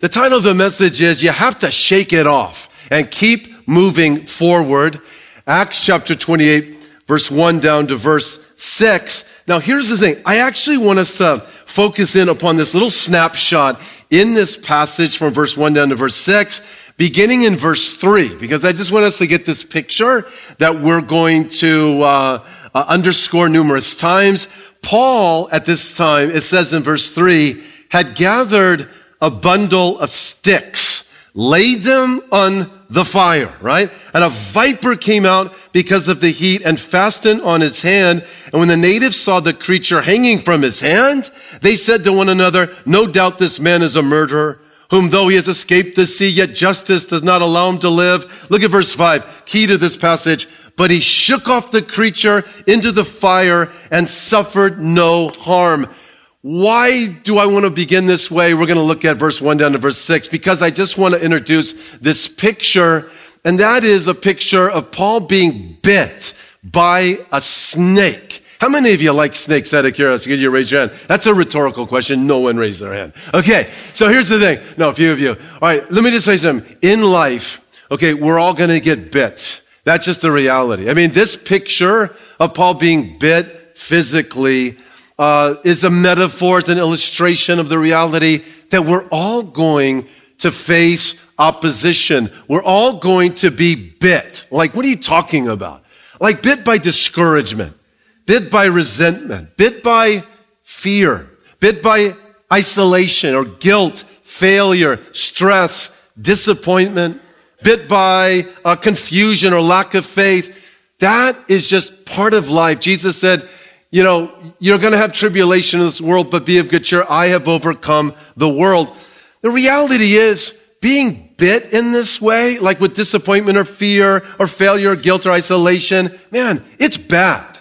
the title of the message is You Have to Shake It Off and Keep Moving Forward. Acts chapter 28, verse 1 down to verse 6. Now, here's the thing. I actually want us to focus in upon this little snapshot in this passage from verse 1 down to verse 6, beginning in verse 3, because I just want us to get this picture that we're going to uh, uh, underscore numerous times. Paul, at this time, it says in verse 3, had gathered a bundle of sticks, laid them on the fire, right? And a viper came out because of the heat and fastened on his hand. And when the natives saw the creature hanging from his hand, they said to one another, no doubt this man is a murderer, whom though he has escaped the sea, yet justice does not allow him to live. Look at verse five, key to this passage. But he shook off the creature into the fire and suffered no harm. Why do I want to begin this way? We're going to look at verse 1 down to verse 6 because I just want to introduce this picture, and that is a picture of Paul being bit by a snake. How many of you like snakes out of curiosity? Could you raise your hand? That's a rhetorical question. No one raised their hand. Okay, so here's the thing. No, a few of you. All right, let me just say something. In life, okay, we're all going to get bit. That's just the reality. I mean, this picture of Paul being bit physically uh, is a metaphor, it's an illustration of the reality that we're all going to face opposition. We're all going to be bit. Like, what are you talking about? Like, bit by discouragement, bit by resentment, bit by fear, bit by isolation or guilt, failure, stress, disappointment, bit by uh, confusion or lack of faith. That is just part of life. Jesus said, you know, you're going to have tribulation in this world, but be of good cheer. I have overcome the world. The reality is being bit in this way, like with disappointment or fear or failure, or guilt or isolation, man, it's bad.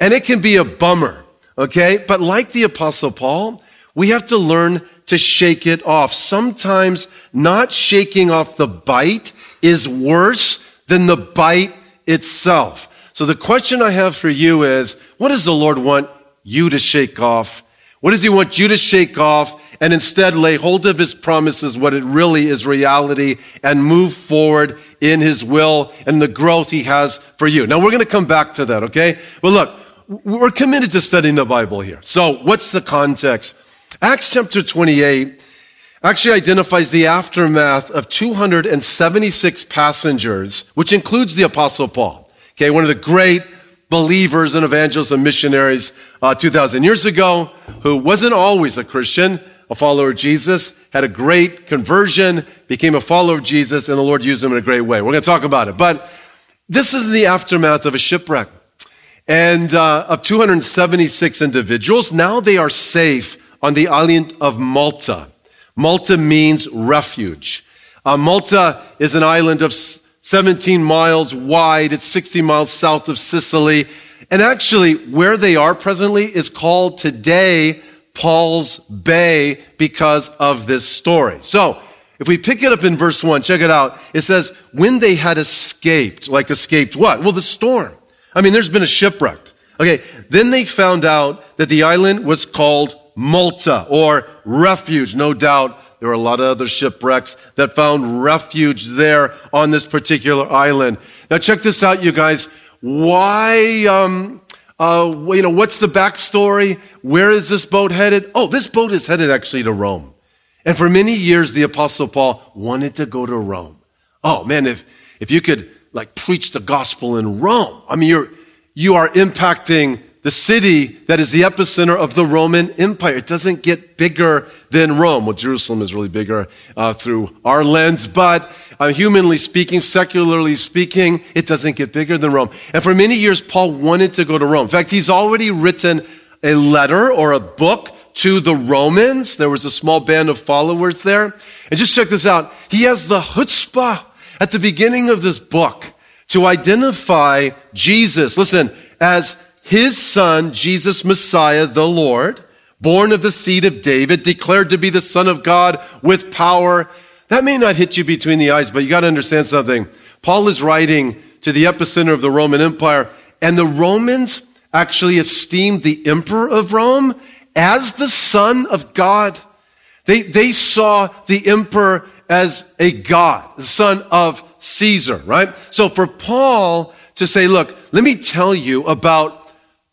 And it can be a bummer. Okay. But like the apostle Paul, we have to learn to shake it off. Sometimes not shaking off the bite is worse than the bite itself. So the question I have for you is, what does the Lord want you to shake off? What does he want you to shake off and instead lay hold of his promises, what it really is reality, and move forward in his will and the growth he has for you? Now we're going to come back to that, okay? But look, we're committed to studying the Bible here. So what's the context? Acts chapter 28 actually identifies the aftermath of 276 passengers, which includes the apostle Paul. Okay, one of the great believers and evangelists and missionaries uh, 2,000 years ago who wasn't always a Christian, a follower of Jesus, had a great conversion, became a follower of Jesus, and the Lord used him in a great way. We're going to talk about it. But this is the aftermath of a shipwreck. And uh, of 276 individuals, now they are safe on the island of Malta. Malta means refuge. Uh, Malta is an island of 17 miles wide. It's 60 miles south of Sicily. And actually, where they are presently is called today Paul's Bay because of this story. So, if we pick it up in verse 1, check it out. It says, when they had escaped, like escaped what? Well, the storm. I mean, there's been a shipwreck. Okay, then they found out that the island was called Malta or refuge, no doubt there were a lot of other shipwrecks that found refuge there on this particular island. Now check this out, you guys. Why, um, uh, you know, what's the backstory? Where is this boat headed? Oh, this boat is headed actually to Rome. And for many years, the apostle Paul wanted to go to Rome. Oh man, if, if you could like preach the gospel in Rome, I mean, you're, you are impacting the city that is the epicenter of the Roman Empire. It doesn't get bigger than Rome. Well, Jerusalem is really bigger uh, through our lens, but uh, humanly speaking, secularly speaking, it doesn't get bigger than Rome. And for many years, Paul wanted to go to Rome. In fact, he's already written a letter or a book to the Romans. There was a small band of followers there. And just check this out. He has the chutzpah at the beginning of this book to identify Jesus, listen, as his son, Jesus Messiah, the Lord, born of the seed of David, declared to be the son of God with power. That may not hit you between the eyes, but you got to understand something. Paul is writing to the epicenter of the Roman Empire, and the Romans actually esteemed the emperor of Rome as the son of God. They, they saw the emperor as a god, the son of Caesar, right? So for Paul to say, look, let me tell you about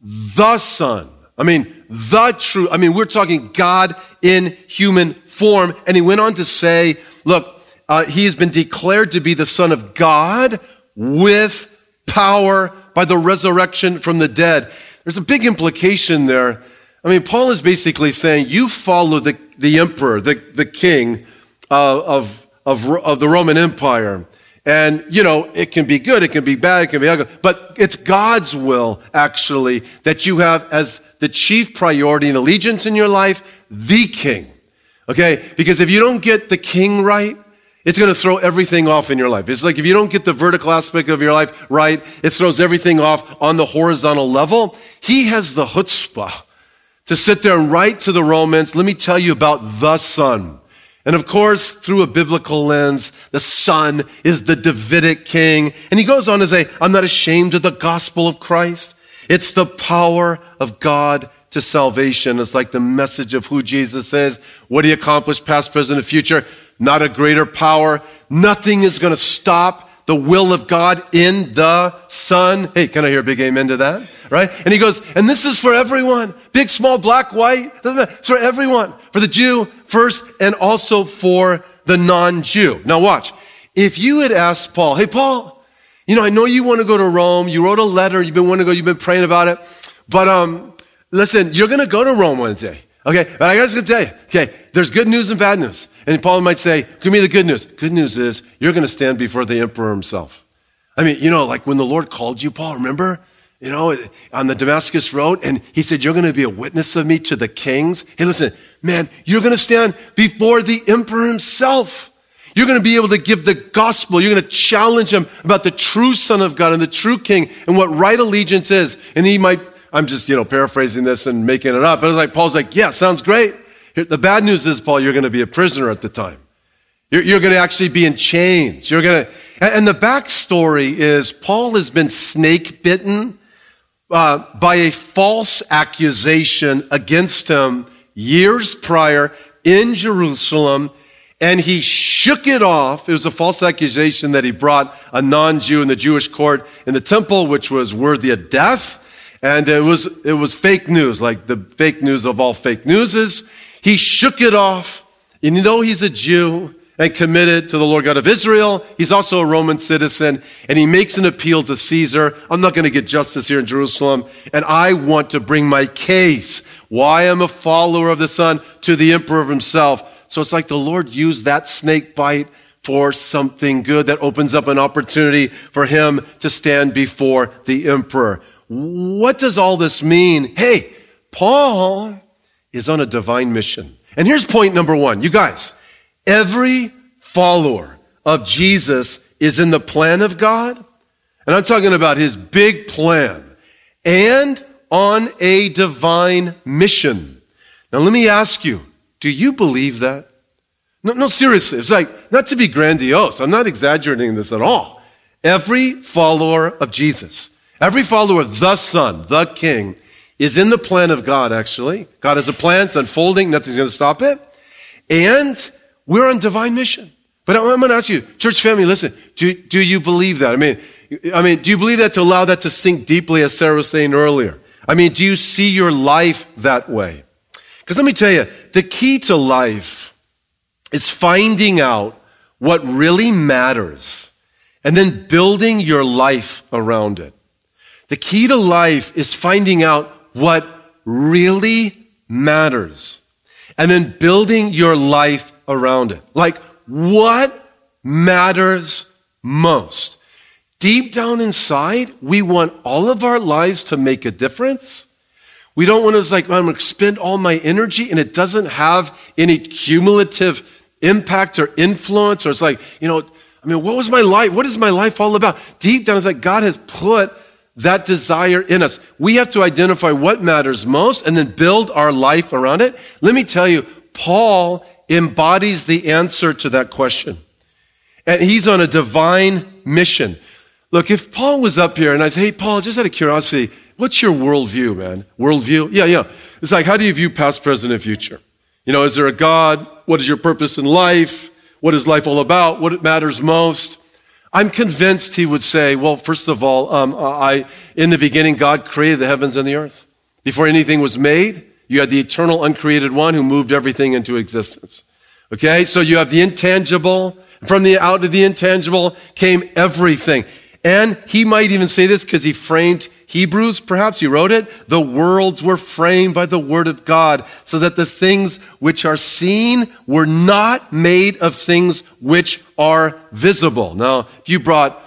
the son. I mean, the true, I mean, we're talking God in human form. And he went on to say, look, uh, he has been declared to be the son of God with power by the resurrection from the dead. There's a big implication there. I mean, Paul is basically saying, you follow the, the emperor, the, the king uh, of, of, of the Roman Empire. And, you know, it can be good, it can be bad, it can be ugly, but it's God's will, actually, that you have as the chief priority and allegiance in your life, the king. Okay? Because if you don't get the king right, it's going to throw everything off in your life. It's like if you don't get the vertical aspect of your life right, it throws everything off on the horizontal level. He has the chutzpah to sit there and write to the Romans, let me tell you about the Son. And of course, through a biblical lens, the Son is the Davidic king. And he goes on to say, I'm not ashamed of the gospel of Christ. It's the power of God to salvation. It's like the message of who Jesus is. What he accomplished, past, present, and future. Not a greater power. Nothing is going to stop the will of God in the Son. Hey, can I hear a big amen to that? Right? And he goes, and this is for everyone. Big, small, black, white. It's for everyone. For the Jew first and also for the non-Jew. Now watch. If you had asked Paul, hey, Paul, you know, I know you want to go to Rome. You wrote a letter. You've been wanting to go. You've been praying about it. But, um, listen, you're going to go to Rome Wednesday. Okay. But I got to tell you, okay, there's good news and bad news. And Paul might say, Give me the good news. Good news is you're to stand before the emperor himself. I mean, you know, like when the Lord called you, Paul, remember? You know, on the Damascus Road, and he said, You're to be a witness of me to the kings. Hey, listen, man, you're to stand before the emperor himself. You're going to be able to give the gospel. You're going to challenge him about the true Son of God and the true King and what right allegiance is. And he might, I'm just, you know, paraphrasing this and making it up, but it's like, Paul's like, yeah, sounds great. The bad news is, Paul, you're going to be a prisoner at the time. You're, you're going to actually be in chains. You're going to, and the backstory is Paul has been snake bitten uh, by a false accusation against him years prior in Jerusalem, and he shook it off. It was a false accusation that he brought a non-Jew in the Jewish court in the temple, which was worthy of death. And it was, it was fake news, like the fake news of all fake newses. He shook it off. And you know he's a Jew and committed to the Lord God of Israel. He's also a Roman citizen and he makes an appeal to Caesar. I'm not going to get justice here in Jerusalem and I want to bring my case why I'm a follower of the Son to the emperor himself. So it's like the Lord used that snake bite for something good that opens up an opportunity for him to stand before the emperor. What does all this mean? Hey, Paul is on a divine mission. And here's point number one. You guys, every follower of Jesus is in the plan of God. And I'm talking about his big plan and on a divine mission. Now, let me ask you, do you believe that? No, no, seriously. It's like, not to be grandiose. I'm not exaggerating this at all. Every follower of Jesus, every follower of the Son, the King, is in the plan of God, actually. God has a plan, it's unfolding, nothing's going to stop it. And we're on divine mission. But I'm going to ask you, church family, listen, do, do you believe that? I mean, I mean, do you believe that to allow that to sink deeply, as Sarah was saying earlier? I mean, do you see your life that way? Because let me tell you, the key to life is finding out what really matters and then building your life around it. The key to life is finding out what really matters and then building your life around it. Like, what matters most? Deep down inside, we want all of our lives to make a difference. We don't want to, like, I'm going to spend all my energy and it doesn't have any cumulative impact or influence. Or it's like, you know, I mean, what was my life? What is my life all about? Deep down, it's like God has put that desire in us. We have to identify what matters most and then build our life around it. Let me tell you, Paul embodies the answer to that question. And he's on a divine mission. Look, if Paul was up here and I say, hey, Paul, just out of curiosity, what's your worldview, man? Worldview? Yeah, yeah. It's like, how do you view past, present, and future? You know, is there a God? What is your purpose in life? What is life all about? What matters most? I'm convinced he would say, well, first of all, um, I, in the beginning, God created the heavens and the earth. Before anything was made, you had the eternal, uncreated one who moved everything into existence. Okay? So you have the intangible. From the out of the intangible came everything. And he might even say this because he framed Hebrews, perhaps you wrote it. The worlds were framed by the word of God so that the things which are seen were not made of things which are visible. Now, you brought,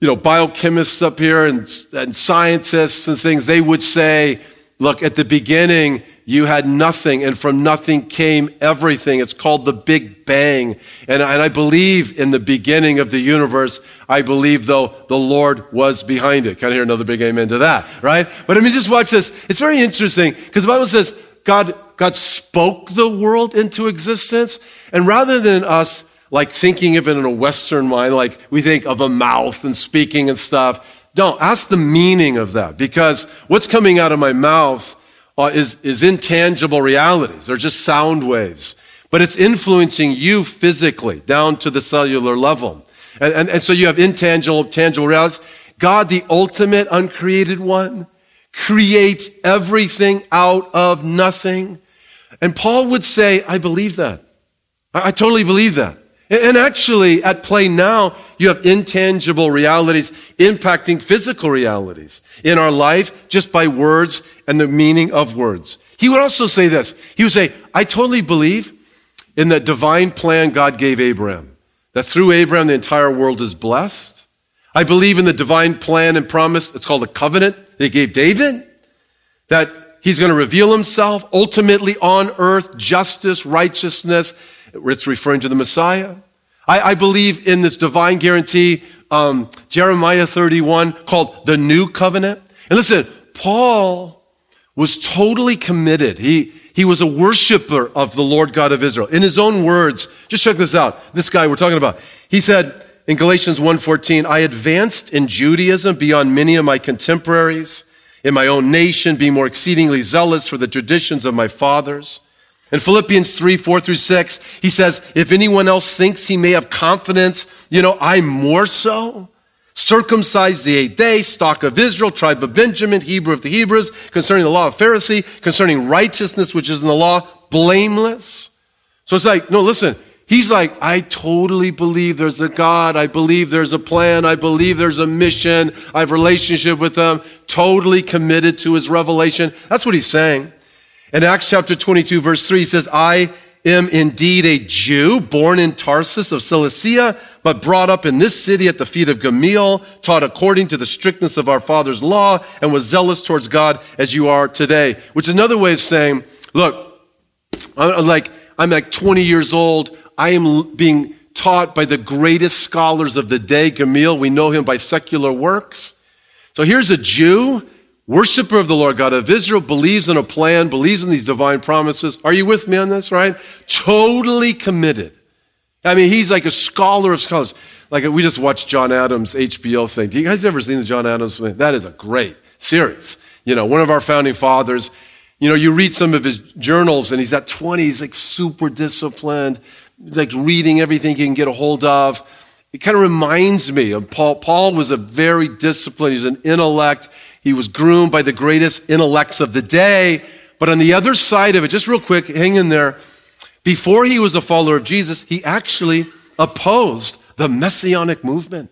you know, biochemists up here and, and scientists and things, they would say, look, at the beginning, you had nothing, and from nothing came everything. It's called the Big Bang. And, and I believe in the beginning of the universe, I believe, though, the Lord was behind it. Can I hear another big amen to that, right? But I mean, just watch this. It's very interesting because the Bible says God, God spoke the world into existence. And rather than us like thinking of it in a Western mind, like we think of a mouth and speaking and stuff, don't ask the meaning of that because what's coming out of my mouth uh, is, is intangible realities. They're just sound waves. But it's influencing you physically down to the cellular level. And, and, and so you have intangible, tangible realities. God, the ultimate uncreated one, creates everything out of nothing. And Paul would say, I believe that. I, I totally believe that. And actually, at play now, you have intangible realities impacting physical realities in our life just by words and the meaning of words. He would also say this. He would say, I totally believe in the divine plan God gave Abraham, that through Abraham the entire world is blessed. I believe in the divine plan and promise, it's called a covenant, they gave David, that he's going to reveal himself ultimately on earth, justice, righteousness, it's referring to the Messiah. I, I believe in this divine guarantee, um, Jeremiah 31, called the New Covenant. And listen, Paul was totally committed. He, he was a worshiper of the Lord God of Israel. In his own words, just check this out. This guy we're talking about. He said in Galatians 1:14, I advanced in Judaism beyond many of my contemporaries in my own nation, being more exceedingly zealous for the traditions of my fathers. In Philippians 3, 4 through 6, he says, if anyone else thinks he may have confidence, you know, I'm more so. Circumcised the eighth day, stock of Israel, tribe of Benjamin, Hebrew of the Hebrews, concerning the law of Pharisee, concerning righteousness, which is in the law, blameless. So it's like, no, listen, he's like, I totally believe there's a God. I believe there's a plan. I believe there's a mission. I have relationship with him. Totally committed to his revelation. That's what he's saying. In Acts chapter 22, verse 3, he says, I am indeed a Jew, born in Tarsus of Cilicia, but brought up in this city at the feet of Gamaliel, taught according to the strictness of our father's law, and was zealous towards God as you are today. Which is another way of saying, look, I'm like, I'm like 20 years old. I am being taught by the greatest scholars of the day, Gamaliel. We know him by secular works. So here's a Jew worshiper of the Lord God of Israel, believes in a plan, believes in these divine promises. Are you with me on this, right? Totally committed. I mean, he's like a scholar of scholars. Like we just watched John Adams' HBO thing. Do you guys ever seen the John Adams thing? That is a great series. You know, one of our founding fathers. You know, you read some of his journals and he's at 20, he's like super disciplined, like reading everything he can get a hold of. It kind of reminds me of Paul. Paul was a very disciplined, he's an intellect. He was groomed by the greatest intellects of the day. But on the other side of it, just real quick, hang in there. Before he was a follower of Jesus, he actually opposed the messianic movement.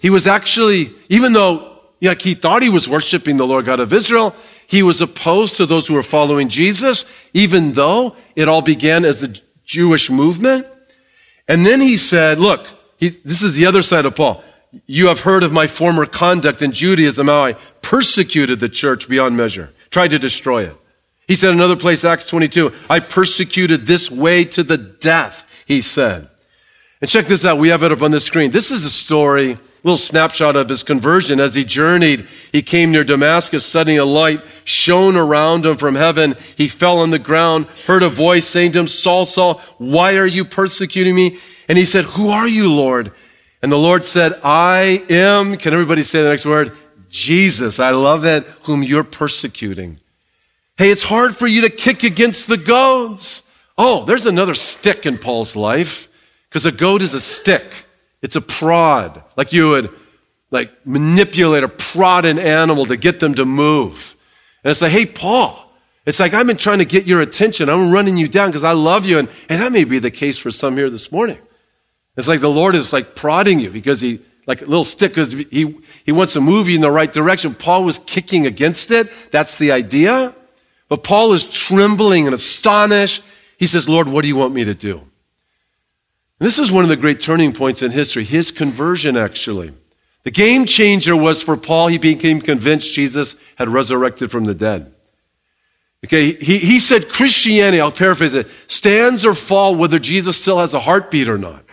He was actually, even though like he thought he was worshiping the Lord God of Israel, he was opposed to those who were following Jesus, even though it all began as a Jewish movement. And then he said, look, he, this is the other side of Paul. You have heard of my former conduct in Judaism, how I persecuted the church beyond measure, tried to destroy it. He said another place, Acts 22, I persecuted this way to the death, he said. And check this out. We have it up on the screen. This is a story, a little snapshot of his conversion. As he journeyed, he came near Damascus, suddenly a light shone around him from heaven. He fell on the ground, heard a voice saying to him, Saul, Saul, why are you persecuting me? And he said, Who are you, Lord? And the Lord said, I am, can everybody say the next word? Jesus. I love that, whom you're persecuting. Hey, it's hard for you to kick against the goads. oh, there's another stick in Paul's life because a goad is a stick. It's a prod, like you would like manipulate or prod an animal to get them to move. And it's like, hey, Paul, it's like I've been trying to get your attention. I'm running you down because I love you. And, and that may be the case for some here this morning. It's like the Lord is like prodding you because he, like a little stick, because he, he wants to move you in the right direction. Paul was kicking against it. That's the idea. But Paul is trembling and astonished. He says, Lord, what do you want me to do? And this is one of the great turning points in history, his conversion, actually. The game changer was for Paul. He became convinced Jesus had resurrected from the dead. Okay, he, he said Christianity, I'll paraphrase it, stands or fall whether Jesus still has a heartbeat or not.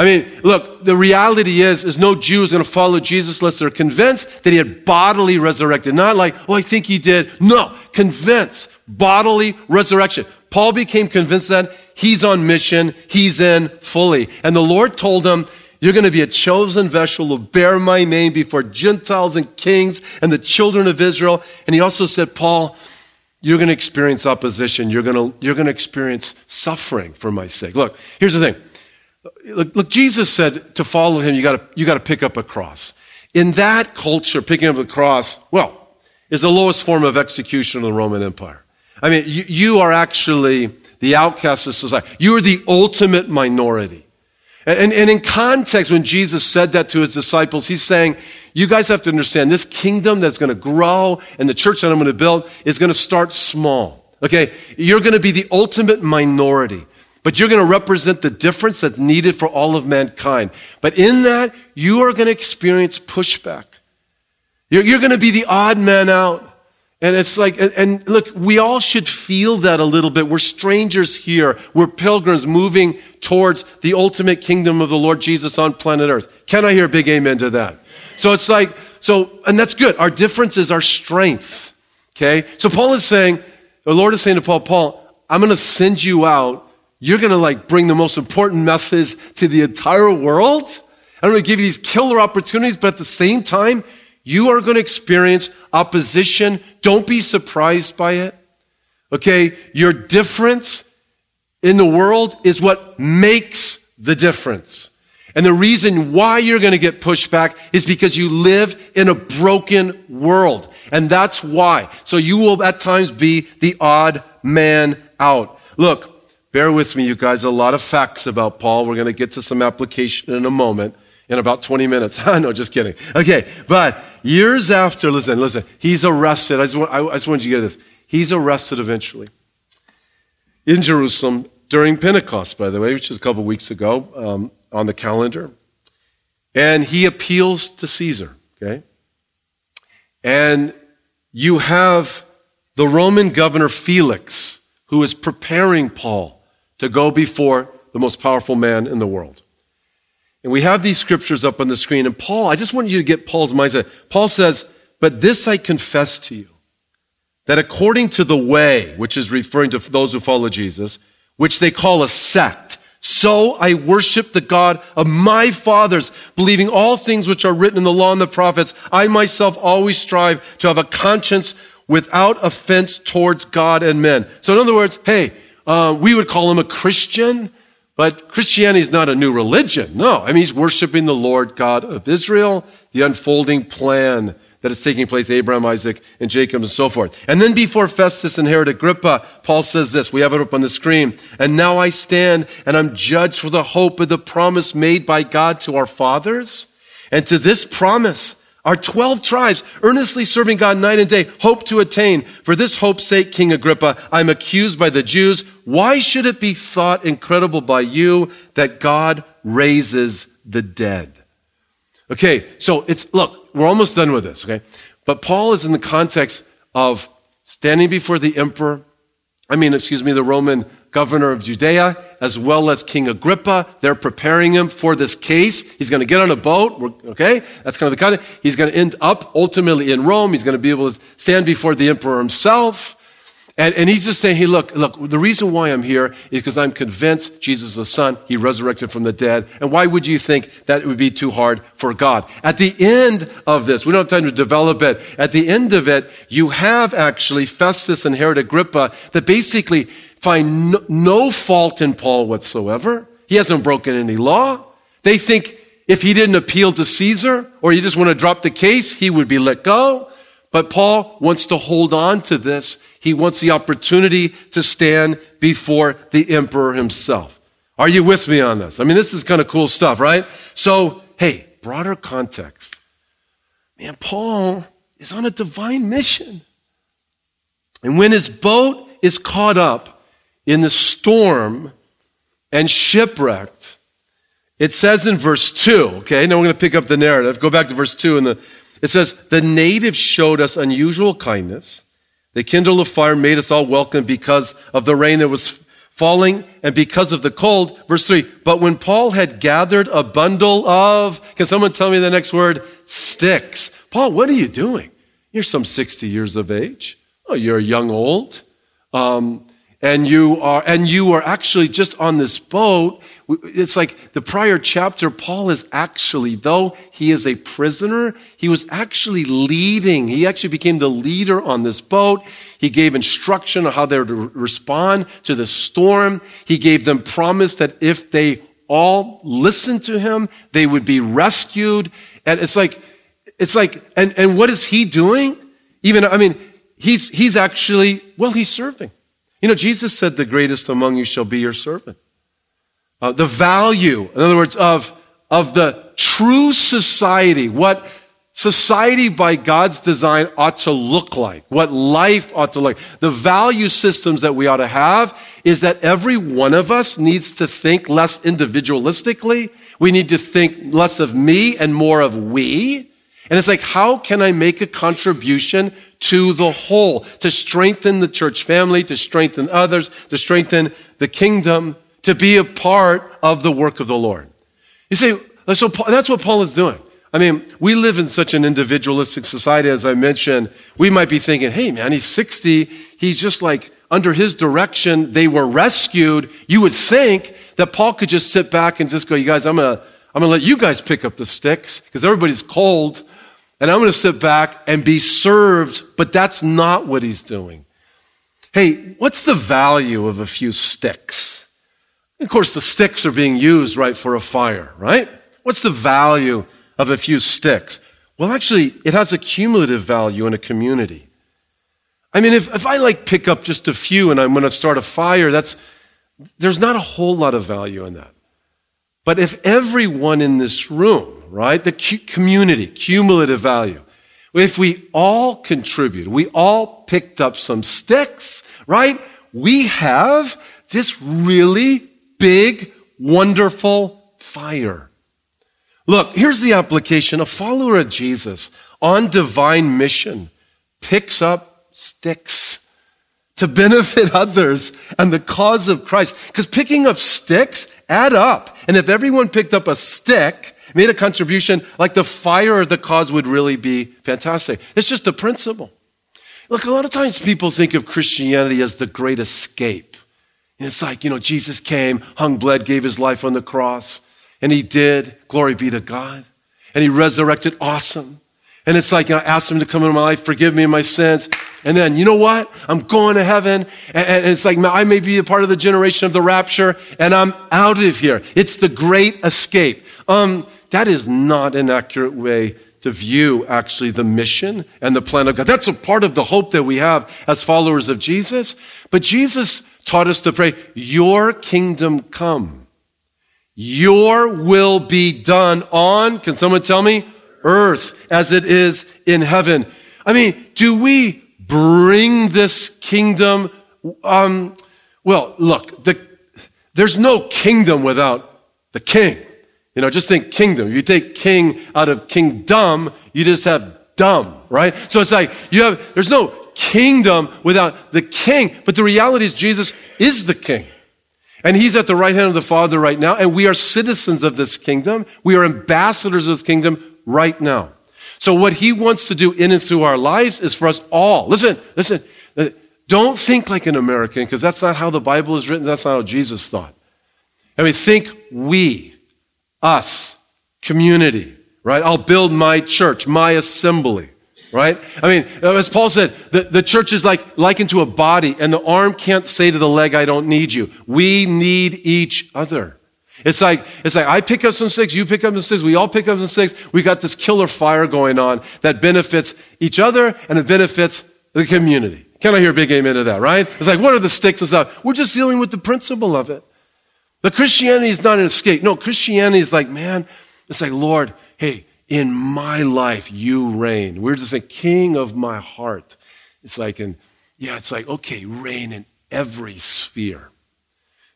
I mean, look, the reality is, is no Jew is going to follow Jesus unless they're convinced that he had bodily resurrected. Not like, oh, I think he did. No, convinced. Bodily resurrection. Paul became convinced that he's on mission. He's in fully. And the Lord told him, you're going to be a chosen vessel to bear my name before Gentiles and kings and the children of Israel. And he also said, Paul, you're going to experience opposition. You're going to, you're going to experience suffering for my sake. Look, here's the thing. Look, look, Jesus said to follow him, you gotta, you gotta pick up a cross. In that culture, picking up the cross, well, is the lowest form of execution in the Roman Empire. I mean, you, you are actually the outcast of society. You are the ultimate minority. And, and, and in context, when Jesus said that to his disciples, he's saying, you guys have to understand this kingdom that's going to grow and the church that I'm going to build is going to start small. Okay? You're going to be the ultimate minority. But you're going to represent the difference that's needed for all of mankind. But in that, you are going to experience pushback. You're, you're going to be the odd man out. And it's like, and, and look, we all should feel that a little bit. We're strangers here. We're pilgrims moving towards the ultimate kingdom of the Lord Jesus on planet earth. Can I hear a big amen to that? So it's like, so, and that's good. Our difference is our strength. Okay? So Paul is saying, the Lord is saying to Paul, Paul, I'm going to send you out you're going to like bring the most important message to the entire world. I'm going to give you these killer opportunities, but at the same time, you are going to experience opposition. Don't be surprised by it. Okay. Your difference in the world is what makes the difference. And the reason why you're going to get pushback is because you live in a broken world. And that's why. So you will at times be the odd man out. Look, Bear with me, you guys. A lot of facts about Paul. We're going to get to some application in a moment, in about 20 minutes. no, just kidding. Okay, but years after, listen, listen, he's arrested. I just, want, I just wanted you to get this. He's arrested eventually in Jerusalem during Pentecost, by the way, which is a couple weeks ago um, on the calendar. And he appeals to Caesar, okay? And you have the Roman governor Felix, who is preparing Paul to go before the most powerful man in the world. And we have these scriptures up on the screen. And Paul, I just want you to get Paul's mindset. Paul says, But this I confess to you, that according to the way, which is referring to those who follow Jesus, which they call a sect, so I worship the God of my fathers, believing all things which are written in the law and the prophets. I myself always strive to have a conscience without offense towards God and men. So in other words, hey, uh, we would call him a Christian, but Christianity is not a new religion. No, I mean, he's worshiping the Lord God of Israel, the unfolding plan that is taking place, Abraham, Isaac, and Jacob, and so forth. And then before Festus and Herod Agrippa, Paul says this, we have it up on the screen. And now I stand and I'm judged for the hope of the promise made by God to our fathers. And to this promise, our 12 tribes, earnestly serving God night and day, hope to attain. For this hope's sake, King Agrippa, I'm accused by the Jews. Why should it be thought incredible by you that God raises the dead? Okay, so it's, look, we're almost done with this, okay? But Paul is in the context of standing before the emperor, I mean, excuse me, the Roman governor of Judea, as well as King Agrippa. They're preparing him for this case. He's going to get on a boat. Okay. That's kind of the kind of, he's going to end up ultimately in Rome. He's going to be able to stand before the emperor himself. And, and he's just saying, hey, look, look, the reason why I'm here is because I'm convinced Jesus is the Son. He resurrected from the dead. And why would you think that it would be too hard for God? At the end of this, we don't have time to develop it. At the end of it, you have actually Festus and Herod Agrippa that basically find no, no fault in Paul whatsoever. He hasn't broken any law. They think if he didn't appeal to Caesar or he just want to drop the case, he would be let go. But Paul wants to hold on to this. He wants the opportunity to stand before the emperor himself. Are you with me on this? I mean, this is kind of cool stuff, right? So, hey, broader context. Man, Paul is on a divine mission. And when his boat is caught up in the storm and shipwrecked, it says in verse 2, okay, now we're going to pick up the narrative. Go back to verse 2 and the, it says, the natives showed us unusual kindness. They kindled a fire, made us all welcome because of the rain that was falling and because of the cold. Verse 3 But when Paul had gathered a bundle of, can someone tell me the next word? Sticks. Paul, what are you doing? You're some 60 years of age. Oh, you're young old. Um, and you are, and you are actually just on this boat it's like the prior chapter, Paul is actually, though he is a prisoner, he was actually leading. He actually became the leader on this boat. He gave instruction on how they were to respond to the storm. He gave them promise that if they all listened to him, they would be rescued. And it's like, it's like, and, and what is he doing? Even, I mean, he's, he's actually, well, he's serving. You know, Jesus said, the greatest among you shall be your servant. Uh, the value, in other words, of, of the true society, what society by God's design ought to look like, what life ought to look like. The value systems that we ought to have is that every one of us needs to think less individualistically. We need to think less of me and more of we. And it's like, how can I make a contribution to the whole, to strengthen the church family, to strengthen others, to strengthen the kingdom? to be a part of the work of the Lord. You see, so that's what Paul is doing. I mean, we live in such an individualistic society, as I mentioned. We might be thinking, hey, man, he's 60. He's just like, under his direction, they were rescued. You would think that Paul could just sit back and just go, you guys, I'm to, I'm to let you guys pick up the sticks because everybody's cold and I'm going to sit back and be served. But that's not what he's doing. Hey, what's the value of a few sticks? Of course, the sticks are being used, right, for a fire, right? What's the value of a few sticks? Well, actually, it has a cumulative value in a community. I mean, if, if I like pick up just a few and I'm going to start a fire, that's, there's not a whole lot of value in that. But if everyone in this room, right, the community, cumulative value, if we all contribute, we all picked up some sticks, right, we have this really big, wonderful fire. Look, here's the application. A follower of Jesus on divine mission picks up sticks to benefit others and the cause of Christ. Because picking up sticks add up. And if everyone picked up a stick, made a contribution, like the fire of the cause would really be fantastic. It's just a principle. Look, a lot of times people think of Christianity as the great escape. And it's like, you know, Jesus came, hung, bled, gave his life on the cross. And he did. Glory be to God. And he resurrected awesome. And it's like, you know, I asked him to come into my life, forgive me my sins. And then, you know what? I'm going to heaven. And, and it's like, I may be a part of the generation of the rapture and I'm out of here. It's the great escape. Um, that is not an accurate way to view actually the mission and the plan of God. That's a part of the hope that we have as followers of Jesus. But Jesus taught us to pray, Your kingdom come. Your will be done on, can someone tell me? Earth as it is in heaven. I mean, do we bring this kingdom? Um, well, look, the, there's no kingdom without the king. You know, just think kingdom. If you take king out of kingdom, you just have dumb, right? So it's like you have, there's no kingdom without the king. But the reality is Jesus is the king. And he's at the right hand of the Father right now. And we are citizens of this kingdom. We are ambassadors of this kingdom right now. So what he wants to do in and through our lives is for us all. Listen, listen. Uh, don't think like an American because that's not how the Bible is written. That's not how Jesus thought. I mean, think we, us, community, right? I'll build my church, my assembly. right? I mean, as Paul said, the, the church is like likened to a body, and the arm can't say to the leg, I don't need you. We need each other. It's like, it's like I pick up some sticks, you pick up some sticks, we all pick up some sticks. We got this killer fire going on that benefits each other and it benefits the community. Can I hear a big amen to that, right? It's like, what are the sticks and stuff? We're just dealing with the principle of it. But Christianity is not an escape. No, Christianity is like, man, it's like, Lord, hey, in my life, you reign. We're just a king of my heart. It's like, and yeah, it's like, okay, reign in every sphere.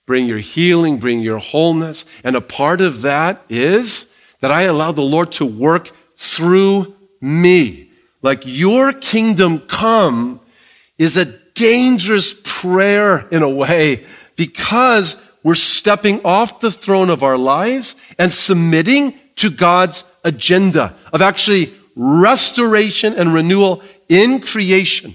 Bring your healing, bring your wholeness. And a part of that is that I allow the Lord to work through me. Like your kingdom come is a dangerous prayer in a way because we're stepping off the throne of our lives and submitting to God's agenda of actually restoration and renewal in creation.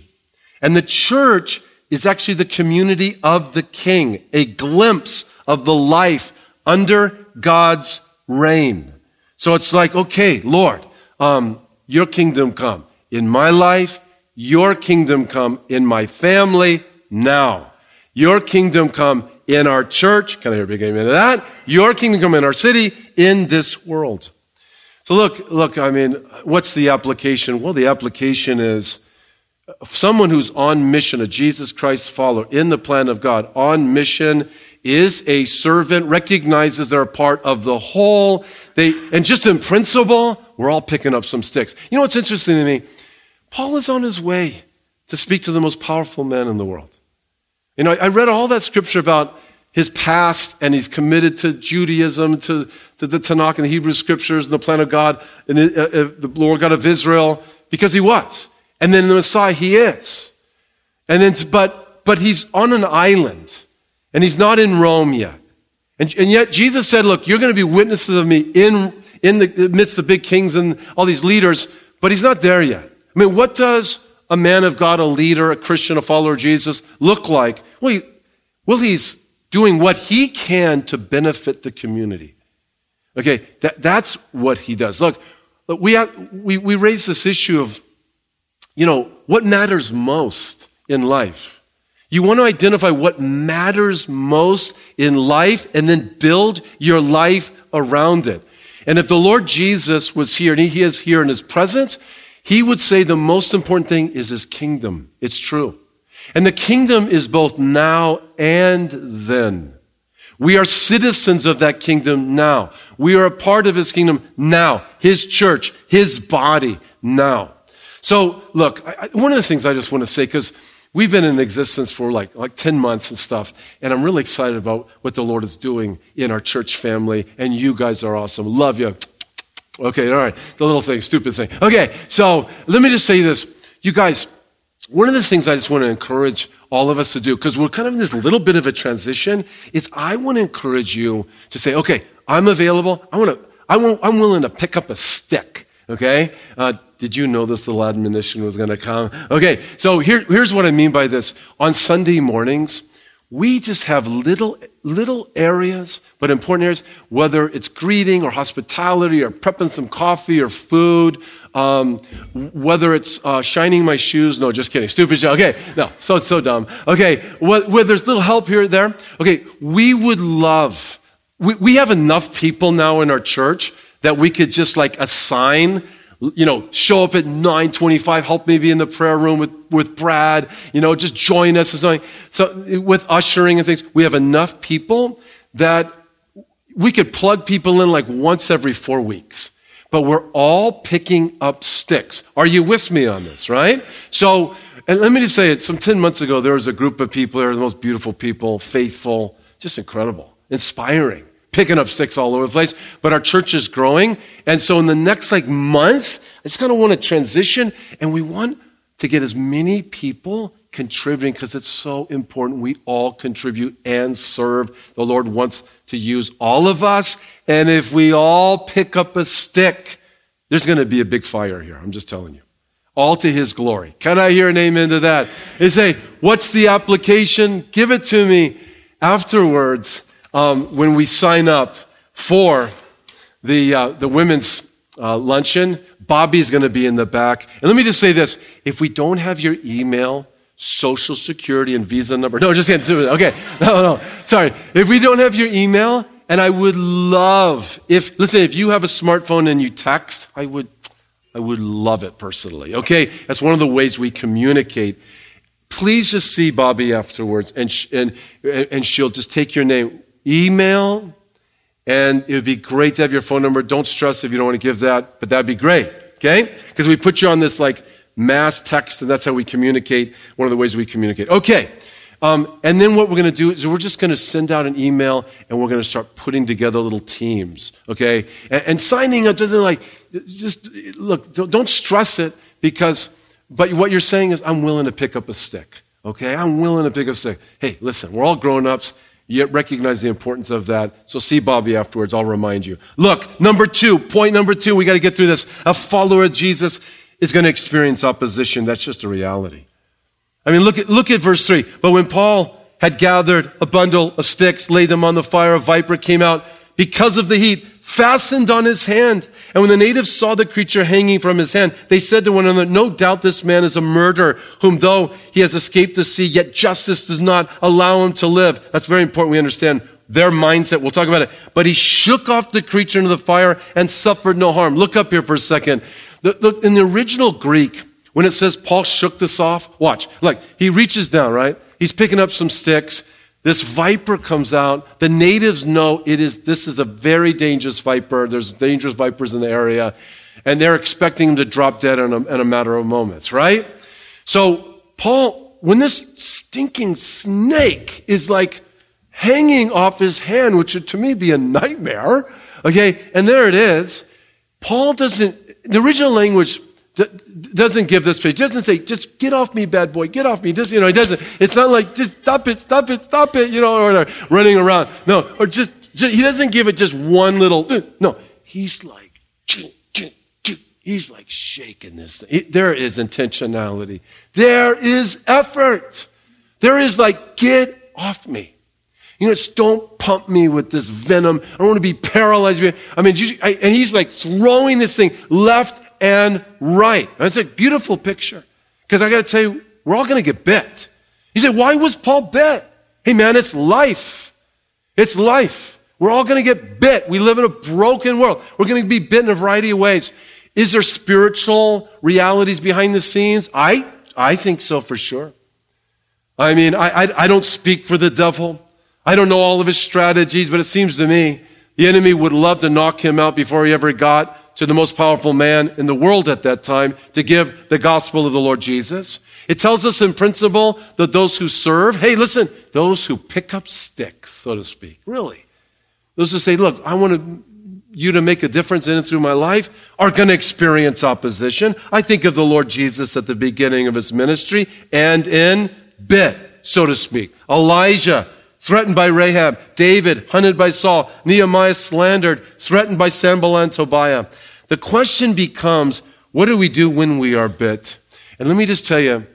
And the church is actually the community of the king, a glimpse of the life under God's reign. So it's like, okay, Lord, um, your kingdom come in my life, your kingdom come in my family now. Your kingdom come in our church. Can I hear a big amen to that? Your kingdom come in our city, in this world. So look, look, I mean, what's the application? Well, the application is uh, someone who's on mission, a Jesus Christ follower in the plan of God, on mission, is a servant, recognizes they're a part of the whole. They, and just in principle, we're all picking up some sticks. You know what's interesting to me? Paul is on his way to speak to the most powerful man in the world. You know, I read all that scripture about his past and he's committed to Judaism, to, to the Tanakh and the Hebrew scriptures and the plan of God and uh, uh, the Lord God of Israel because he was. And then the Messiah, he is. And then, but, but he's on an island and he's not in Rome yet. And, and yet Jesus said, look, you're going to be witnesses of me in, in the midst the big kings and all these leaders, but he's not there yet. I mean, what does a man of God, a leader, a Christian, a follower of Jesus look like? Well, he, doing what he can to benefit the community. Okay, that, that's what he does. Look, we, have, we, we raise this issue of you know, what matters most in life? You want to identify what matters most in life and then build your life around it. And if the Lord Jesus was here and he is here in his presence, he would say the most important thing is his kingdom. It's true. And the kingdom is both now and then. We are citizens of that kingdom now. We are a part of his kingdom now. His church, his body now. So, look, I, one of the things I just want to say, because we've been in existence for like, like 10 months and stuff, and I'm really excited about what the Lord is doing in our church family, and you guys are awesome. Love you. Okay, all right. The little thing, stupid thing. Okay, so let me just say this. You guys, one of the things I just want to encourage all of us to do, because we're kind of in this little bit of a transition, is I want to encourage you to say, okay, I'm available. I want to, I want, I'm willing to pick up a stick. Okay? Uh, did you know this little admonition was going to come? Okay, so here, here's what I mean by this. On Sunday mornings, we just have little, little areas, but important areas, whether it's greeting or hospitality or prepping some coffee or food, um, whether it's uh, shining my shoes. No, just kidding. Stupid joke. Okay, no, so so dumb. Okay, where there's little help here there. Okay, we would love. We, we have enough people now in our church that we could just like assign you know, show up at 925, help me be in the prayer room with, with Brad, you know, just join us or something. So with ushering and things, we have enough people that we could plug people in like once every four weeks. But we're all picking up sticks. Are you with me on this, right? So, and let me just say it, some 10 months ago, there was a group of people, they're the most beautiful people, faithful, just incredible, inspiring picking up sticks all over the place, but our church is growing. And so in the next like months, I just kind of want to transition and we want to get as many people contributing because it's so important. We all contribute and serve. The Lord wants to use all of us. And if we all pick up a stick, there's going to be a big fire here. I'm just telling you. All to his glory. Can I hear an amen to that? They say, what's the application? Give it to me afterwards um, when we sign up for the, uh, the women's uh, luncheon. Bobby's going to be in the back. And let me just say this if we don't have your email, social security, and visa number, no, just kidding. Okay, no, no, sorry. If we don't have your email, and I would love if, listen, if you have a smartphone and you text, I would, I would love it personally. Okay, that's one of the ways we communicate. Please just see Bobby afterwards, and and and she'll just take your name, email, and it would be great to have your phone number. Don't stress if you don't want to give that, but that'd be great. Okay, because we put you on this like mass text, and that's how we communicate. One of the ways we communicate. Okay. Um, and then what we're going to do is we're just going to send out an email and we're going to start putting together little teams, okay? And, and signing up doesn't like, just look, don't, don't stress it because, but what you're saying is, I'm willing to pick up a stick, okay? I'm willing to pick up a stick. Hey, listen, we're all grown ups. You recognize the importance of that. So see Bobby afterwards. I'll remind you. Look, number two, point number two, we got to get through this. A follower of Jesus is going to experience opposition. That's just a reality. I mean, look at, look at verse 3. But when Paul had gathered a bundle of sticks, laid them on the fire, a viper came out because of the heat, fastened on his hand. And when the natives saw the creature hanging from his hand, they said to one another, No doubt this man is a murderer, whom though he has escaped the sea, yet justice does not allow him to live. That's very important. We understand their mindset. We'll talk about it. But he shook off the creature into the fire and suffered no harm. Look up here for a second. Look, in the original Greek, when it says Paul shook this off, watch. Like, he reaches down, right? He's picking up some sticks. This viper comes out. The natives know it is, this is a very dangerous viper. There's dangerous vipers in the area. And they're expecting him to drop dead in a, in a matter of moments, right? So, Paul, when this stinking snake is like hanging off his hand, which would to me be a nightmare, okay, and there it is, Paul doesn't, the original language doesn't give this picture. Doesn't say, just get off me, bad boy, get off me. Just, you know, he doesn't. It's not like, just stop it, stop it, stop it, you know, or running around. No, or just, just he doesn't give it just one little, uh, no. He's like, he's like shaking this thing. There is intentionality. There is effort. There is like, get off me. You know, just don't pump me with this venom. I don't want to be paralyzed. I mean, and he's like throwing this thing left and right. That's a beautiful picture. Because I got to tell you, we're all going to get bit. You say, why was Paul bit? Hey man, it's life. It's life. We're all going to get bit. We live in a broken world. We're going to be bit in a variety of ways. Is there spiritual realities behind the scenes? I, I think so for sure. I mean, I, I, I don't speak for the devil. I don't know all of his strategies, but it seems to me the enemy would love to knock him out before he ever got to the most powerful man in the world at that time to give the gospel of the Lord Jesus. It tells us in principle that those who serve, hey, listen, those who pick up sticks, so to speak, really. Those who say, look, I want to, you to make a difference in and through my life are going to experience opposition. I think of the Lord Jesus at the beginning of his ministry and in bit, so to speak. Elijah, threatened by Rahab, David, hunted by Saul, Nehemiah slandered, threatened by Sanballat and Tobiah. The question becomes, what do we do when we are bit? And let me just tell you,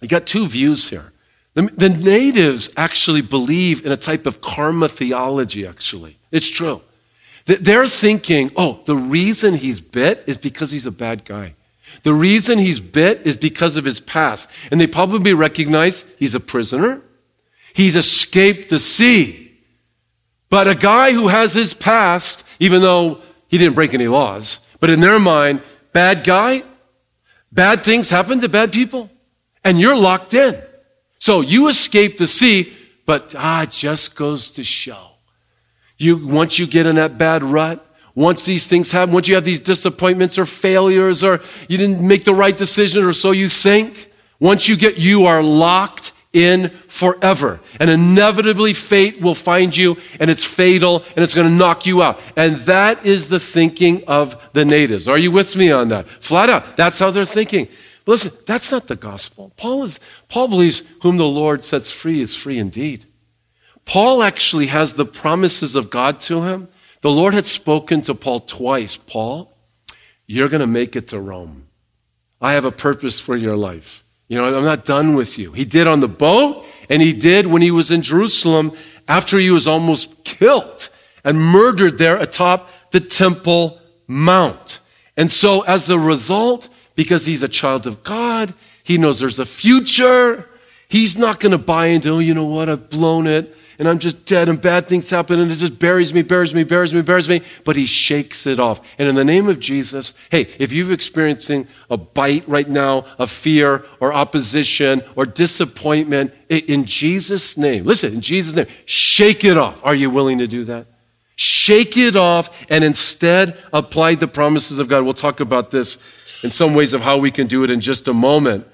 you got two views here. The, the natives actually believe in a type of karma theology, actually. It's true. They're thinking, oh, the reason he's bit is because he's a bad guy. The reason he's bit is because of his past. And they probably recognize he's a prisoner. He's escaped the sea. But a guy who has his past, even though he didn't break any laws. But in their mind, bad guy, bad things happen to bad people, and you're locked in. So you escape the sea, but ah, just goes to show. You, once you get in that bad rut, once these things happen, once you have these disappointments or failures or you didn't make the right decision or so you think, once you get, you are locked in forever. And inevitably fate will find you and it's fatal and it's going to knock you out. And that is the thinking of the natives. Are you with me on that? Flat out. That's how they're thinking. listen, that's not the gospel. Paul is, Paul believes whom the Lord sets free is free indeed. Paul actually has the promises of God to him. The Lord had spoken to Paul twice. Paul, you're going to make it to Rome. I have a purpose for your life. You know, I'm not done with you. He did on the boat, and he did when he was in Jerusalem after he was almost killed and murdered there atop the Temple Mount. And so, as a result, because he's a child of God, he knows there's a future. He's not going to buy into, oh, you know what, I've blown it and I'm just dead and bad things happen and it just buries me, buries me, buries me, buries me. But he shakes it off. And in the name of Jesus, hey, if you're experiencing a bite right now of fear or opposition or disappointment, in Jesus' name, listen, in Jesus' name, shake it off. Are you willing to do that? Shake it off and instead apply the promises of God. We'll talk about this in some ways of how we can do it in just a moment.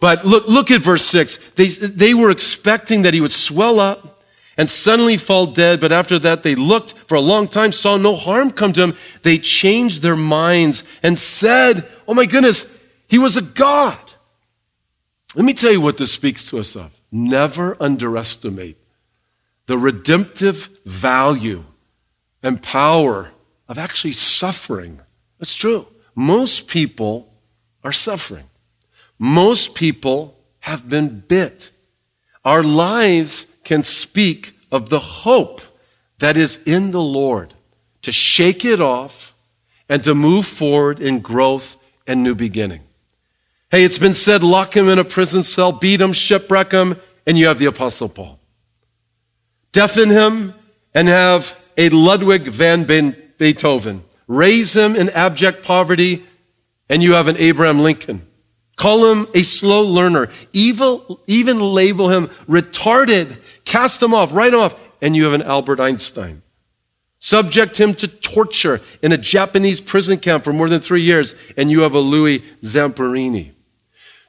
But look, look at verse six. They, they were expecting that he would swell up and suddenly fall dead. But after that, they looked for a long time, saw no harm come to him. They changed their minds and said, Oh my goodness, he was a God. Let me tell you what this speaks to us of. Never underestimate the redemptive value and power of actually suffering. That's true. Most people are suffering. Most people have been bit. Our lives can speak of the hope that is in the Lord to shake it off and to move forward in growth and new beginning. Hey, it's been said, lock him in a prison cell, beat him, shipwreck him, and you have the Apostle Paul. Deafen him and have a Ludwig van Beethoven. Raise him in abject poverty, and you have an Abraham Lincoln. Call him a slow learner. Evil, even label him retarded Cast them off, them off, and you have an Albert Einstein. Subject him to torture in a Japanese prison camp for more than three years, and you have a Louis Zamperini.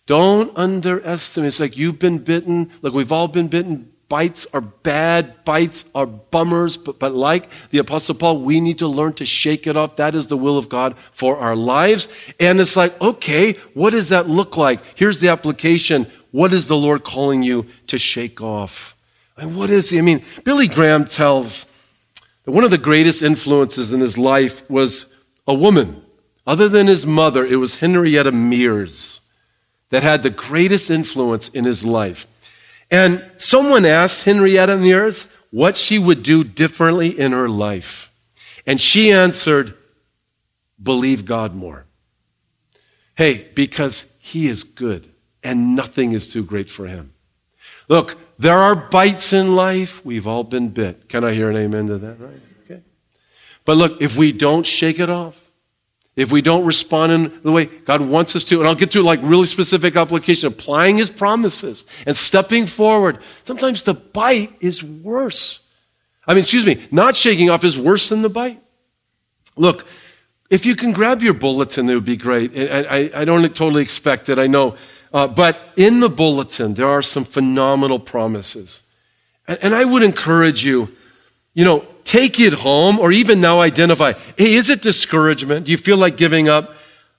Don't underestimate. It's like you've been bitten, like we've all been bitten. Bites are bad, bites are bummers, but, but like the Apostle Paul, we need to learn to shake it off. That is the will of God for our lives. And it's like, okay, what does that look like? Here's the application. What is the Lord calling you to shake off? And what is he? I mean, Billy Graham tells that one of the greatest influences in his life was a woman. Other than his mother, it was Henrietta Mears that had the greatest influence in his life. And someone asked Henrietta Mears what she would do differently in her life. And she answered, believe God more. Hey, because he is good and nothing is too great for him. Look, there are bites in life. We've all been bit. Can I hear an amen to that? Right? Okay. But look, if we don't shake it off, if we don't respond in the way God wants us to, and I'll get to like really specific application, applying His promises and stepping forward, sometimes the bite is worse. I mean, excuse me, not shaking off is worse than the bite. Look, if you can grab your bulletin, it would be great. I, I, I don't totally expect it. I know uh, but in the bulletin, there are some phenomenal promises. And, and I would encourage you, you know, take it home or even now identify hey, is it discouragement? Do you feel like giving up?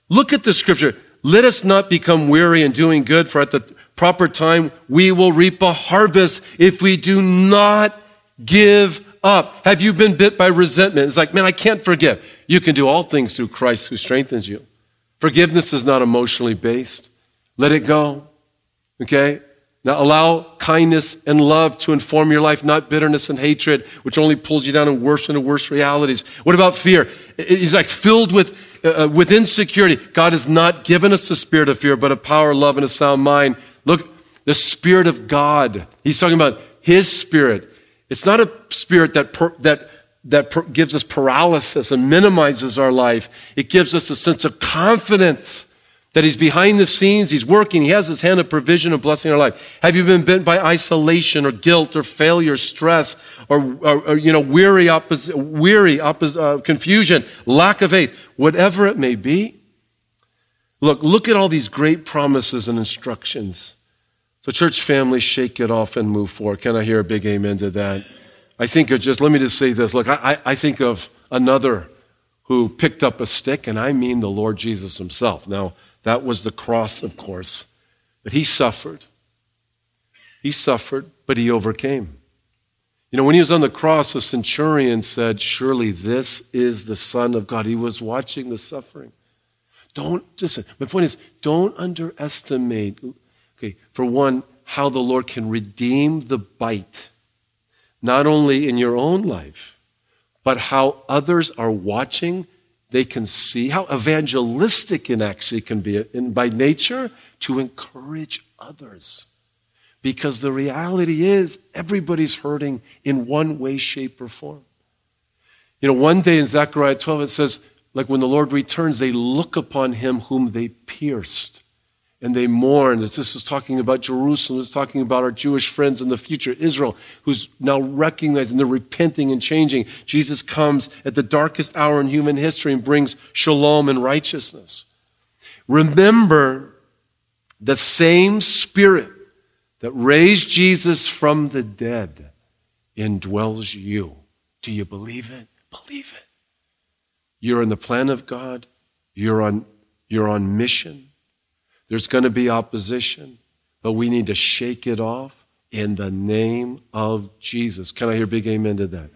Look at the scripture. Let us not become weary in doing good, for at the proper time we will reap a harvest if we do not give up. Have you been bit by resentment? It's like, man, I can't forgive. You can do all things through Christ who strengthens you. Forgiveness is not emotionally based. Let it go. Okay? Now allow kindness and love to inform your life, not bitterness and hatred, which only pulls you down in worse and worse realities. What about fear? It's like filled with, uh, uh, with insecurity. God has not given us the spirit of fear, but a power, love, and a sound mind. Look, the spirit of God. He's talking about his spirit. It's not a spirit that, per, that, that per, gives us paralysis and minimizes our life. It gives us a sense of confidence that He's behind the scenes, He's working, He has His hand of provision and blessing in our life. Have you been bent by isolation or guilt or failure, stress, or, or, or you know, weary, oppos- weary oppos- uh, confusion, lack of faith, whatever it may be? Look, look at all these great promises and instructions. So, church family, shake it off and move forward. Can I hear a big amen to that? I think of just, let me just say this. Look, I, I think of another who picked up a stick, and I mean the Lord Jesus himself. Now, that was the cross, of course. But he suffered. He suffered, but he overcame. You know, when he was on the cross, a centurion said, Surely this is the Son of God. He was watching the suffering. Don't, listen, my point is, don't underestimate, okay, for one, how the Lord can redeem the bite, not only in your own life, but how others are watching they can see, how evangelistic it actually can be in, by nature to encourage others. Because the reality is, everybody's hurting in one way, shape, or form. You know, one day in Zechariah 12, it says, like when the Lord returns, they look upon him whom they pierced and they mourn. This is talking about Jerusalem. This is talking about our Jewish friends in the future, Israel, who's now recognizing they're repenting and changing. Jesus comes at the darkest hour in human history and brings shalom and righteousness. Remember the same spirit that raised Jesus from the dead indwells you. Do you believe it? Believe it. You're in the plan of God. You're on, you're on mission. There's going to be opposition, but we need to shake it off in the name of Jesus. Can I hear big amen to that?